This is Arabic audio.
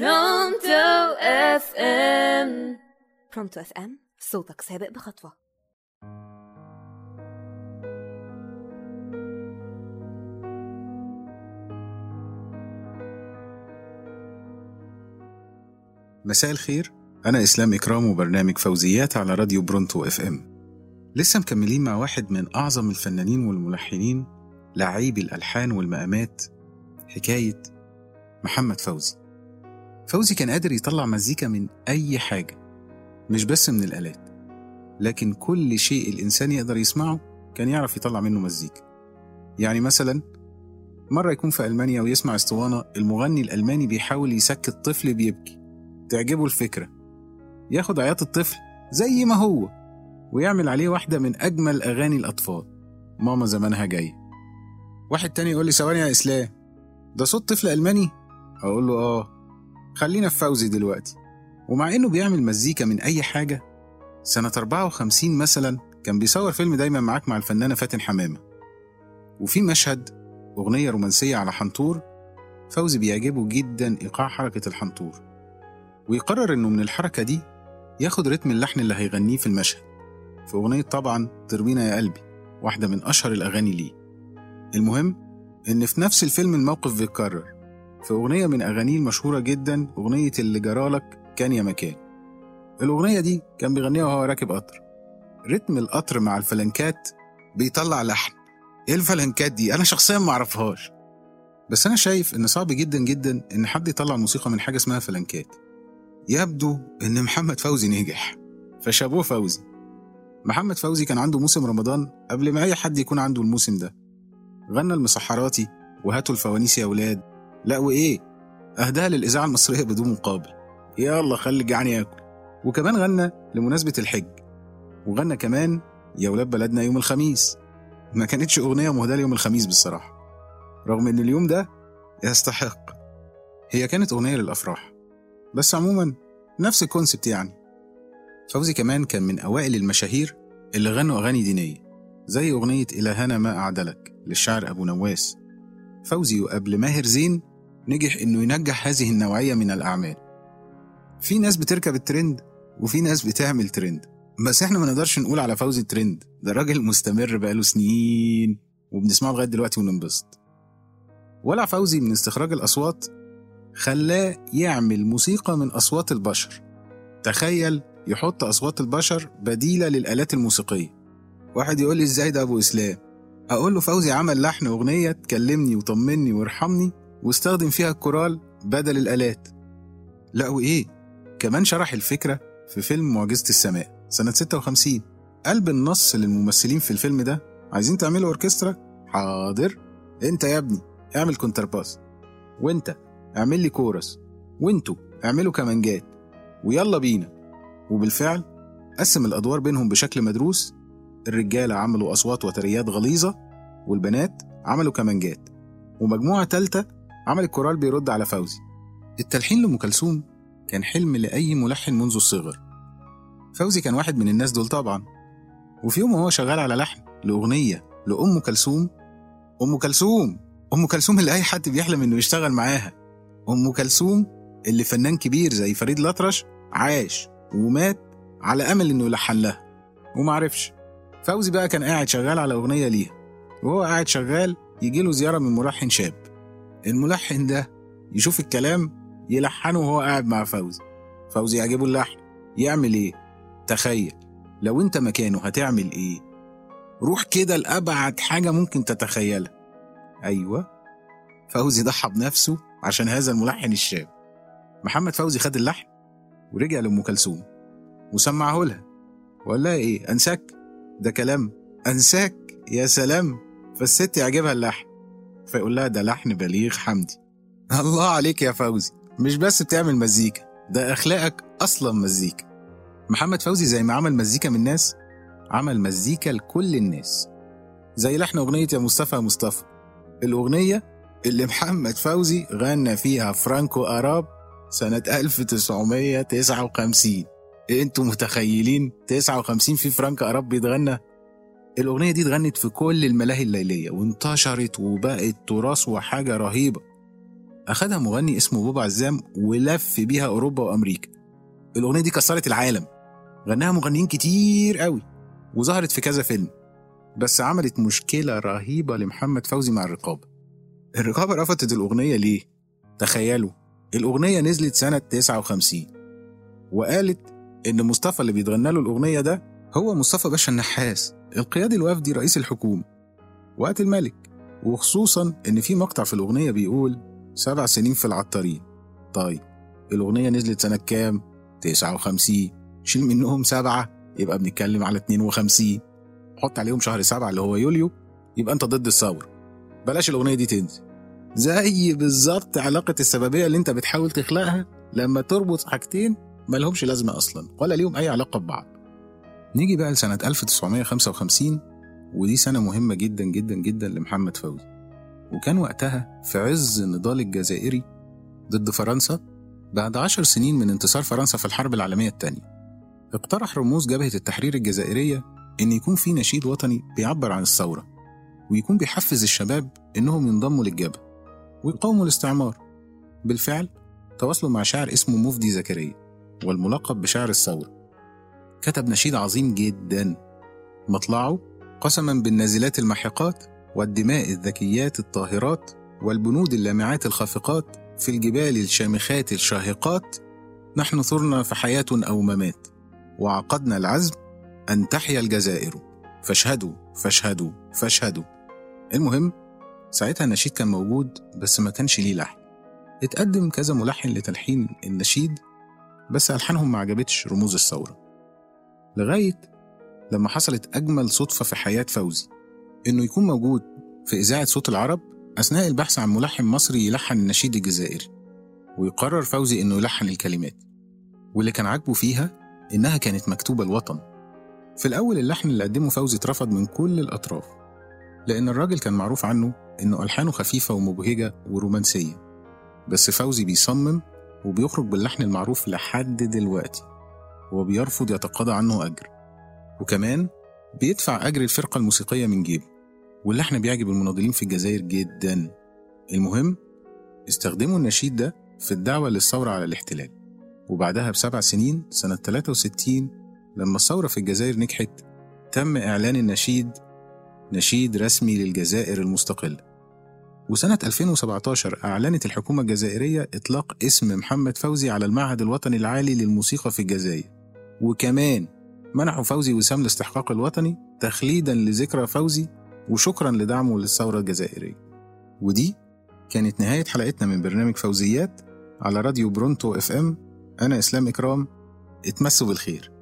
برونتو FM برونتو FM صوتك سابق بخطوة. مساء الخير. أنا إسلام إكرام وبرنامج فوزيات على راديو برونتو FM لسه مكملين مع واحد من أعظم الفنانين والملحنين لعيب الألحان والمقامات حكاية محمد فوزي. فوزي كان قادر يطلع مزيكا من أي حاجة مش بس من الآلات لكن كل شيء الإنسان يقدر يسمعه كان يعرف يطلع منه مزيكا. يعني مثلا مرة يكون في ألمانيا ويسمع أسطوانة المغني الألماني بيحاول يسكت طفل بيبكي. تعجبه الفكرة. ياخد عياط الطفل زي ما هو ويعمل عليه واحدة من أجمل أغاني الأطفال. ماما زمانها جاية. واحد تاني يقول لي ثواني يا إسلام ده صوت طفل ألماني؟ أقول له آه. خلينا في فوزي دلوقتي. ومع إنه بيعمل مزيكا من أي حاجة سنة 54 مثلا كان بيصور فيلم دايما معاك مع الفنانة فاتن حمامة. وفي مشهد أغنية رومانسية على حنطور فوزي بيعجبه جدا إيقاع حركة الحنطور. ويقرر إنه من الحركة دي ياخد رتم اللحن اللي هيغنيه في المشهد. في أغنية طبعا تربينا يا قلبي واحدة من أشهر الأغاني ليه. المهم إن في نفس الفيلم الموقف بيتكرر. في أغنية من أغانيه المشهورة جدا أغنية اللي جرالك كان يا مكان. الأغنية دي كان بيغنيها وهو راكب قطر. رتم القطر مع الفلنكات بيطلع لحن. إيه الفلنكات دي؟ أنا شخصيا ما أعرفهاش. بس أنا شايف إن صعب جدا جدا إن حد يطلع موسيقى من حاجة اسمها فلنكات. يبدو إن محمد فوزي نجح. فشابوه فوزي. محمد فوزي كان عنده موسم رمضان قبل ما أي حد يكون عنده الموسم ده. غنى المسحراتي وهاتوا الفوانيس يا ولاد. لا وإيه؟ اهداها للإذاعة المصرية بدون مقابل. يلا خلي الجعان ياكل. وكمان غنى لمناسبة الحج. وغنى كمان يا ولاد بلدنا يوم الخميس. ما كانتش أغنية مهداة ليوم الخميس بصراحة. رغم إن اليوم ده يستحق. هي كانت أغنية للأفراح. بس عموما نفس ال concept يعني. فوزي كمان كان من أوائل المشاهير اللي غنوا أغاني دينية زي أغنية إلهنا ما أعدلك للشاعر أبو نواس. فوزي وقبل ماهر زين نجح إنه ينجح هذه النوعية من الأعمال. في ناس بتركب الترند وفي ناس بتعمل ترند. بس إحنا ما نقدرش نقول على فوزي ترند ده راجل مستمر بقاله سنين وبنسمعه لغاية دلوقتي وننبسط. ولع فوزي من استخراج الأصوات خلاه يعمل موسيقى من أصوات البشر. تخيل يحط أصوات البشر بديلة للآلات الموسيقية. واحد يقول لي إزاي ده أبو إسلام؟ أقول له فوزي عمل لحن اغنيه تكلمني وطمني وارحمني واستخدم فيها الكورال بدل الآلات. لا وإيه؟ كمان شرح الفكرة في فيلم معجزة السماء سنة 56 قلب النص للممثلين في الفيلم ده. عايزين تعملوا أوركسترا؟ حاضر. أنت يا ابني اعمل كونترباس. وأنت اعمل لي كورس. وأنتوا اعملوا كمانجات. ويلا بينا. وبالفعل قسم الأدوار بينهم بشكل مدروس. الرجالة عملوا أصوات وتريات غليظة والبنات عملوا كمانجات. ومجموعة تالتة عملت كورال بيرد على فوزي. التلحين لأم كلثوم كان حلم لأي ملحن منذ الصغر. فوزي كان واحد من الناس دول طبعا. وفي يوم وهو شغال على لحن لأغنية لأم كلثوم أم كلثوم! أم كلثوم اللي أي حد بيحلم إنه يشتغل معاها. أم كلثوم اللي فنان كبير زي فريد الأطرش عاش ومات على أمل إنه يلحن لها. ومعرفش فوزي بقى كان قاعد شغال على أغنية ليها. وهو قاعد شغال يجيله زيارة من ملحن شاب. الملحن ده يشوف الكلام يلحنه وهو قاعد مع فوزي. فوزي يعجبه اللحن. يعمل إيه؟ تخيل. لو أنت مكانه هتعمل إيه؟ روح كده لأبعد حاجة ممكن تتخيلها. أيوة. فوزي ضحى بنفسه عشان هذا الملحن الشاب. محمد فوزي خد اللحن ورجع لأم كلثوم. وسمعه لها. وقال لها إيه؟ أنساك؟ ده كلام. أنساك يا سلام. فالست يعجبها اللحن. فيقول لها ده لحن بليغ حمدي. الله عليك يا فوزي. مش بس بتعمل مزيكا ده أخلاقك أصلا مزيكا. محمد فوزي زي ما عمل مزيكا من الناس عمل مزيكا لكل الناس. زي لحن أغنية يا مصطفى يا مصطفى. الأغنية اللي محمد فوزي غنى فيها Franco Arab سنة 1959 أنتوا متخيلين؟ 59 في Franco Arab بيتغنى؟ الأغنية دي اتغنت في كل الملاهي الليلية وانتشرت وبقت تراث وحاجة رهيبة. أخدها مغني اسمه بوب عزام ولف بيها أوروبا وأمريكا. الأغنية دي كسرت العالم. غناها مغنيين كتير قوي وظهرت في كذا فيلم. بس عملت مشكلة رهيبة لمحمد فوزي مع الرقابة. الرقابة رفضت الأغنية ليه؟ تخيلوا الأغنية نزلت سنة 59 وقالت إن مصطفى اللي بيتغنى له الأغنية ده هو مصطفى باشا النحاس. القيادي الوفدي رئيس الحكومة وقت الملك وخصوصا إن في مقطع في الأغنية بيقول سبع سنين في العطارين. طيب الأغنية نزلت سنة كام؟ 59 شيل منهم سبعة يبقى بنتكلم على 52 حط عليهم شهر سبعة اللي هو يوليو يبقى أنت ضد الثورة. بلاش الأغنية دي تنزل. زي بالظبط علاقة السببية اللي أنت بتحاول تخلقها لما تربط حاجتين مالهمش لازمة أصلا ولا ليهم أي علاقة ببعض. نيجي بقى لسنة 1955 ودي سنة مهمة جدا جدا جدا لمحمد فوزي. وكان وقتها في عز النضال الجزائري ضد فرنسا بعد عشر سنين من انتصار فرنسا في الحرب العالمية الثانية اقترح رموز جبهة التحرير الجزائرية إن يكون في نشيد وطني بيعبر عن الثورة ويكون بيحفز الشباب إنهم ينضموا للجبهة ويقاوموا الاستعمار. بالفعل تواصلوا مع شاعر اسمه مفدي زكريا والملقب بشاعر الثورة. كتب نشيد عظيم جدا. مطلعه قسما بالنازلات المحقات والدماء الذكيات الطاهرات والبنود اللامعات الخافقات في الجبال الشامخات الشاهقات. نحن ثرنا فحياة أو ممات وعقدنا العزم أن تحيا الجزائر. فاشهدوا فاشهدوا فاشهدوا. المهم ساعتها النشيد كان موجود بس ما كانش ليه لحن. اتقدم كذا ملحن لتلحين النشيد بس ألحانهم ما عجبتش رموز الثورة. لغاية لما حصلت أجمل صدفة في حياة فوزي إنه يكون موجود في إذاعة صوت العرب أثناء البحث عن ملحن مصري يلحن النشيد الجزائري ويقرر فوزي إنه يلحن الكلمات. واللي كان عاجبه فيها إنها كانت مكتوبة الوطن. في الأول اللحن اللي قدمه فوزي اترفض من كل الأطراف لأن الراجل كان معروف عنه إنه ألحانه خفيفة ومبهجة ورومانسية بس فوزي بيصمم وبيخرج باللحن المعروف لحد دلوقتي. وبيرفض يتقاضى عنه أجر. وكمان بيدفع أجر الفرقة الموسيقية من جيبه واللحن بيعجب المناضلين في الجزائر جدا. المهم استخدموا النشيد ده في الدعوة للثورة على الاحتلال. وبعدها بسبع سنين سنة 63 لما الثورة في الجزائر نجحت تم إعلان النشيد نشيد رسمي للجزائر المستقلة. وسنة 2017 أعلنت الحكومة الجزائرية إطلاق اسم محمد فوزي على المعهد الوطني العالي للموسيقى في الجزائر. وكمان منحوا فوزي وسام الاستحقاق الوطني تخليدا لذكرى فوزي وشكرا لدعمه للثورة الجزائرية. ودي كانت نهاية حلقتنا من برنامج فوزيات على راديو برونتو إف إم. أنا إسلام إكرام. اتمسوا بالخير.